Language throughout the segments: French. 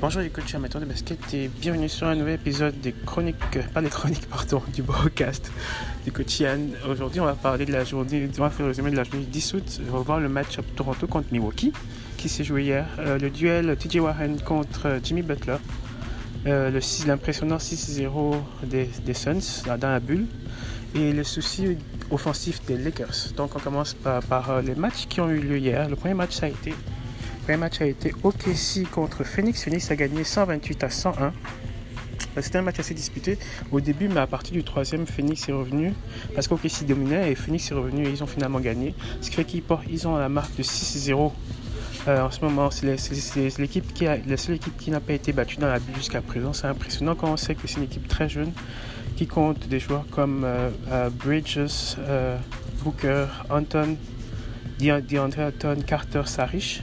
Bonjour les coachs amateurs de basket et bienvenue sur un nouvel épisode des chroniques, euh, pas des chroniques, pardon, du broadcast Yann. Aujourd'hui, on va parler de la journée, on va faire le résumé de la journée du 10 août. On va voir le match Toronto contre Milwaukee qui s'est joué hier. Euh, le duel TJ Warren contre euh, Jimmy Butler. L'impressionnant 6-0 des, des, Suns dans la bulle. Et le souci offensif des Lakers. Donc, on commence par, par les matchs qui ont eu lieu hier. Le premier match, ça a été match a été OKC contre Phoenix. Phoenix a gagné 128 à 101. Euh, c'était un match assez disputé au début, mais à partir du troisième, Phoenix est revenu parce qu'OKC dominait et Phoenix est revenu et ils ont finalement gagné. Ce qui fait qu'ils ils ont la marque de 6-0 euh, en ce moment. C'est l'équipe qui a, la seule équipe qui n'a pas été battue dans la bulle jusqu'à présent. C'est impressionnant quand on sait que c'est une équipe très jeune qui compte des joueurs comme euh, Bridges, Booker, Anton, DeAndre Anton, Carter, Sarish.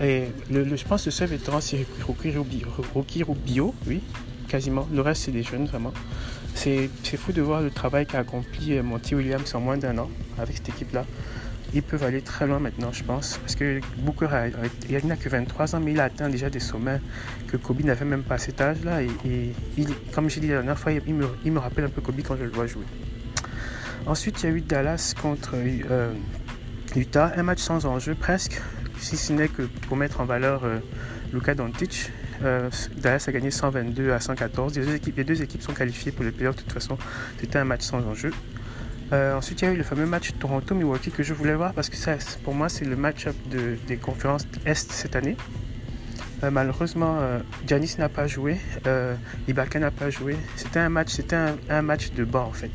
Et le, je pense que le seul vétéran, c'est Rocky Rubio, oui, quasiment. Le reste, c'est des jeunes, vraiment. C'est fou de voir le travail qu'a accompli euh, Monty Williams en moins d'un an avec cette équipe-là. Ils peuvent aller très loin maintenant, je pense, parce que Booker, il n'a que 23 ans, mais il a atteint déjà des sommets que Kobe n'avait même pas à cet âge-là. Et, comme j'ai dit la dernière fois, il me, il me, rappelle un peu Kobe quand je le vois jouer. Ensuite, il y a eu Dallas contre euh, Utah, un match sans enjeu presque si ce n'est que pour mettre en valeur euh, Luka Doncic. Euh, Dallas a gagné 122 à 114. Les deux, équipes, sont qualifiées pour les playoffs. De toute façon, c'était un match sans enjeu. Euh, ensuite, il y a eu le fameux match Toronto-Milwaukee que je voulais voir parce que ça, pour moi, c'est le match-up de, des conférences Est cette année. malheureusement, Giannis n'a pas joué, Ibaka n'a pas joué. C'était un match, c'était un, match de bas en fait.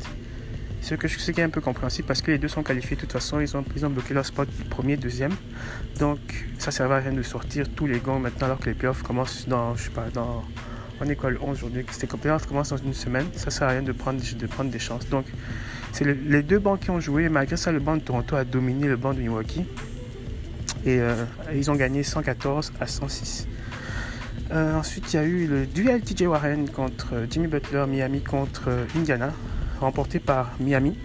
Ce, que, qui est un peu compréhensible parce que les deux sont qualifiés de toute façon, ils ont, bloqué leur spot premier, deuxième. Donc ça ne sert à rien de sortir tous les gants maintenant alors que les playoffs commencent dans, je sais pas, dans, on est quoi le 11 aujourd'hui Les playoffs commencent dans une semaine, ça ne sert à rien de prendre, de prendre des chances. Donc c'est les deux bancs qui ont joué, malgré ça le banc de Toronto a dominé le banc de Milwaukee. Et euh, ils ont gagné 114 à 106. Euh, ensuite, il y a eu le duel TJ Warren contre Jimmy Butler, Miami contre Indiana remporté par Miami.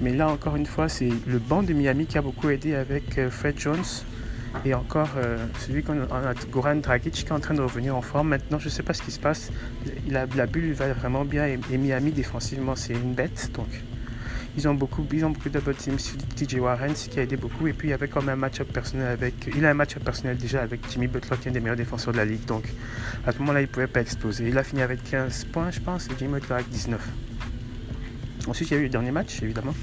Mais là, encore une fois, c'est le banc de Miami qui a beaucoup aidé avec euh, Fred Jones et encore euh, celui qu'on a, Goran Dragic, qui est en train de revenir en forme. Maintenant, je ne sais pas ce qui se passe. La, bulle va vraiment bien et, Miami, défensivement, c'est une bête. Donc, ils ont beaucoup, ils ont beaucoup double teams TJ Warren, ce qui a aidé beaucoup. Et puis, il y avait comme un match-up personnel avec. Il a un match-up personnel déjà avec Jimmy Butler, qui est un des meilleurs défenseurs de la ligue. Donc, à ce moment-là, il ne pouvait pas exploser. Il a fini avec 15 points, je pense, et Jimmy Butler avec 19. Ensuite, il y a eu le dernier match, évidemment,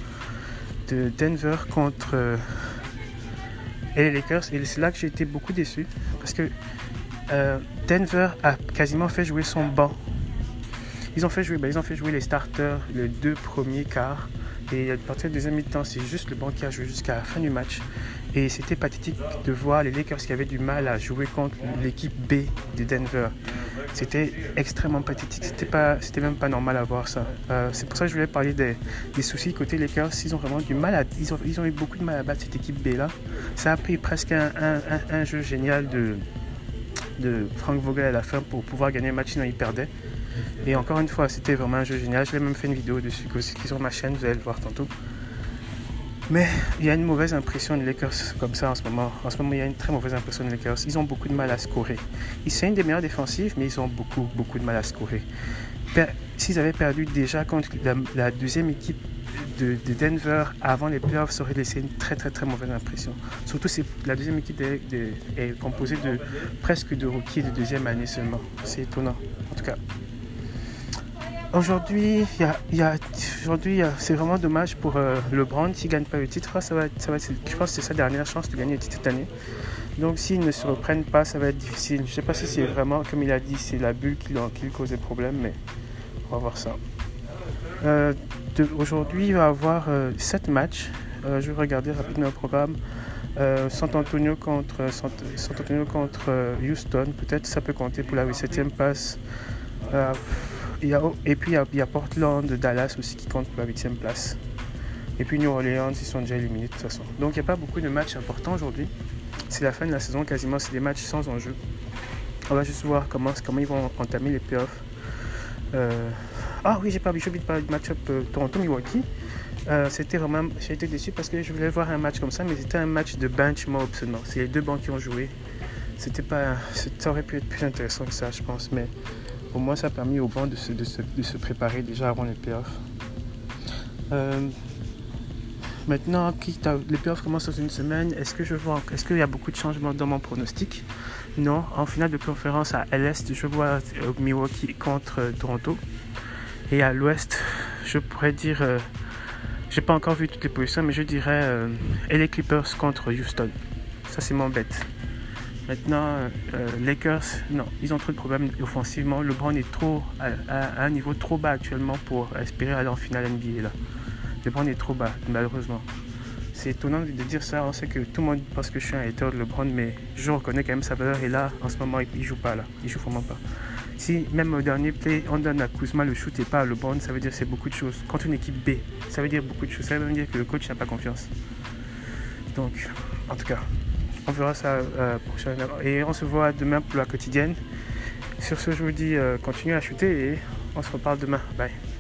de Denver contre euh, les Lakers. Et c'est là que j'ai été beaucoup déçu. Parce que euh, Denver a quasiment fait jouer son banc. Ils ont fait jouer, ben, ils ont fait jouer les starters les deux premiers quarts. Et à partir du deuxième mi-temps, c'est juste le banc qui a joué jusqu'à la fin du match. Et c'était pathétique de voir les Lakers qui avaient du mal à jouer contre l'équipe B de Denver. C'était extrêmement pathétique. C'était pas, c'était même pas normal à voir ça. Euh, c'est pour ça que je voulais parler des, soucis côté Lakers. Ils ont vraiment du mal à, ils ont, ils ont eu beaucoup de mal à battre cette équipe B là. Ça a pris presque un, un, jeu génial de, de Frank Vogel à la fin pour pouvoir gagner un match sinon ils perdaient. Et encore une fois, c'était vraiment un jeu génial. Je l'ai même fait une vidéo dessus qui est sur ma chaîne, vous allez le voir tantôt. Mais il y a une mauvaise impression des Lakers comme ça en ce moment. En ce moment, il y a une très mauvaise impression des Lakers. Ils ont beaucoup de mal à scorer. Ils sont une des meilleures défensives, mais ils ont beaucoup, beaucoup de mal à scorer. S'ils avaient perdu déjà contre la, deuxième équipe de, Denver avant les playoffs, ça aurait laissé une très, très, très mauvaise impression. Surtout si la deuxième équipe est composée de presque de rookies de deuxième année seulement. C'est étonnant. En tout cas, Aujourd'hui, aujourd'hui c'est vraiment dommage pour euh, LeBron s'il ne gagne pas le titre. Ça va, ça va, je pense que c'est sa dernière chance de gagner le titre cette année. Donc s'ils ne se reprennent pas, ça va être difficile. Je ne sais pas si c'est vraiment, comme il a dit, c'est la bulle qui, lui cause des problèmes, mais on va voir ça. Euh, aujourd'hui, il va y avoir 7 euh, matchs. je vais regarder rapidement le programme. San Antonio contre, Antonio contre Houston, peut-être ça peut compter pour la 7e passe et puis il y, a, Portland, Dallas aussi qui compte pour la 8 place. Et puis New Orleans, ils sont déjà éliminés de toute façon. Donc il n'y a pas beaucoup de matchs importants aujourd'hui. C'est la fin de la saison quasiment, c'est des matchs sans enjeu. On va juste voir comment, ils vont entamer les playoffs. Euh, ah oui, j'ai pas oublié de parler du match-up euh, Toronto-Milwaukee. Euh, c'était vraiment, j'ai été déçu parce que je voulais voir un match comme ça, mais c'était un match de bench mob seulement. C'est les deux bancs qui ont joué. c'était pas, ça aurait pu être plus intéressant que ça, je pense, mais au moins ça a permis au banc de se, préparer déjà avant les playoffs. Euh, maintenant, les playoffs commencent dans une semaine. Est-ce que je vois, est-ce qu'il y a beaucoup de changements dans mon pronostic? Non. En finale de conférence à l'Est, je vois euh, Milwaukee contre euh, Toronto. Et à l'Ouest, je pourrais dire, j'ai pas encore vu toutes les positions, mais je dirais les Clippers contre Houston. Ça c'est mon bête. Maintenant, euh, Lakers, non, ils ont trop de problèmes offensivement. LeBron est trop à, un niveau trop bas actuellement pour espérer aller en finale NBA. Là. LeBron est trop bas, malheureusement. C'est étonnant de dire ça. On sait que tout le monde pense que je suis un hater de LeBron, mais je reconnais quand même sa valeur. Et là, en ce moment, il, joue pas là. Il joue vraiment pas. Si même au dernier play, on donne à Kuzma le shoot et pas à LeBron, ça veut dire c'est beaucoup de choses. Contre une équipe B, ça veut dire beaucoup de choses. Ça veut dire que le coach n'a pas confiance. Donc, en tout cas, on verra ça euh, prochainement. Et on se voit demain pour la quotidienne. Sur ce, je vous dis, euh, continuez à shooter et on se reparle demain. Bye.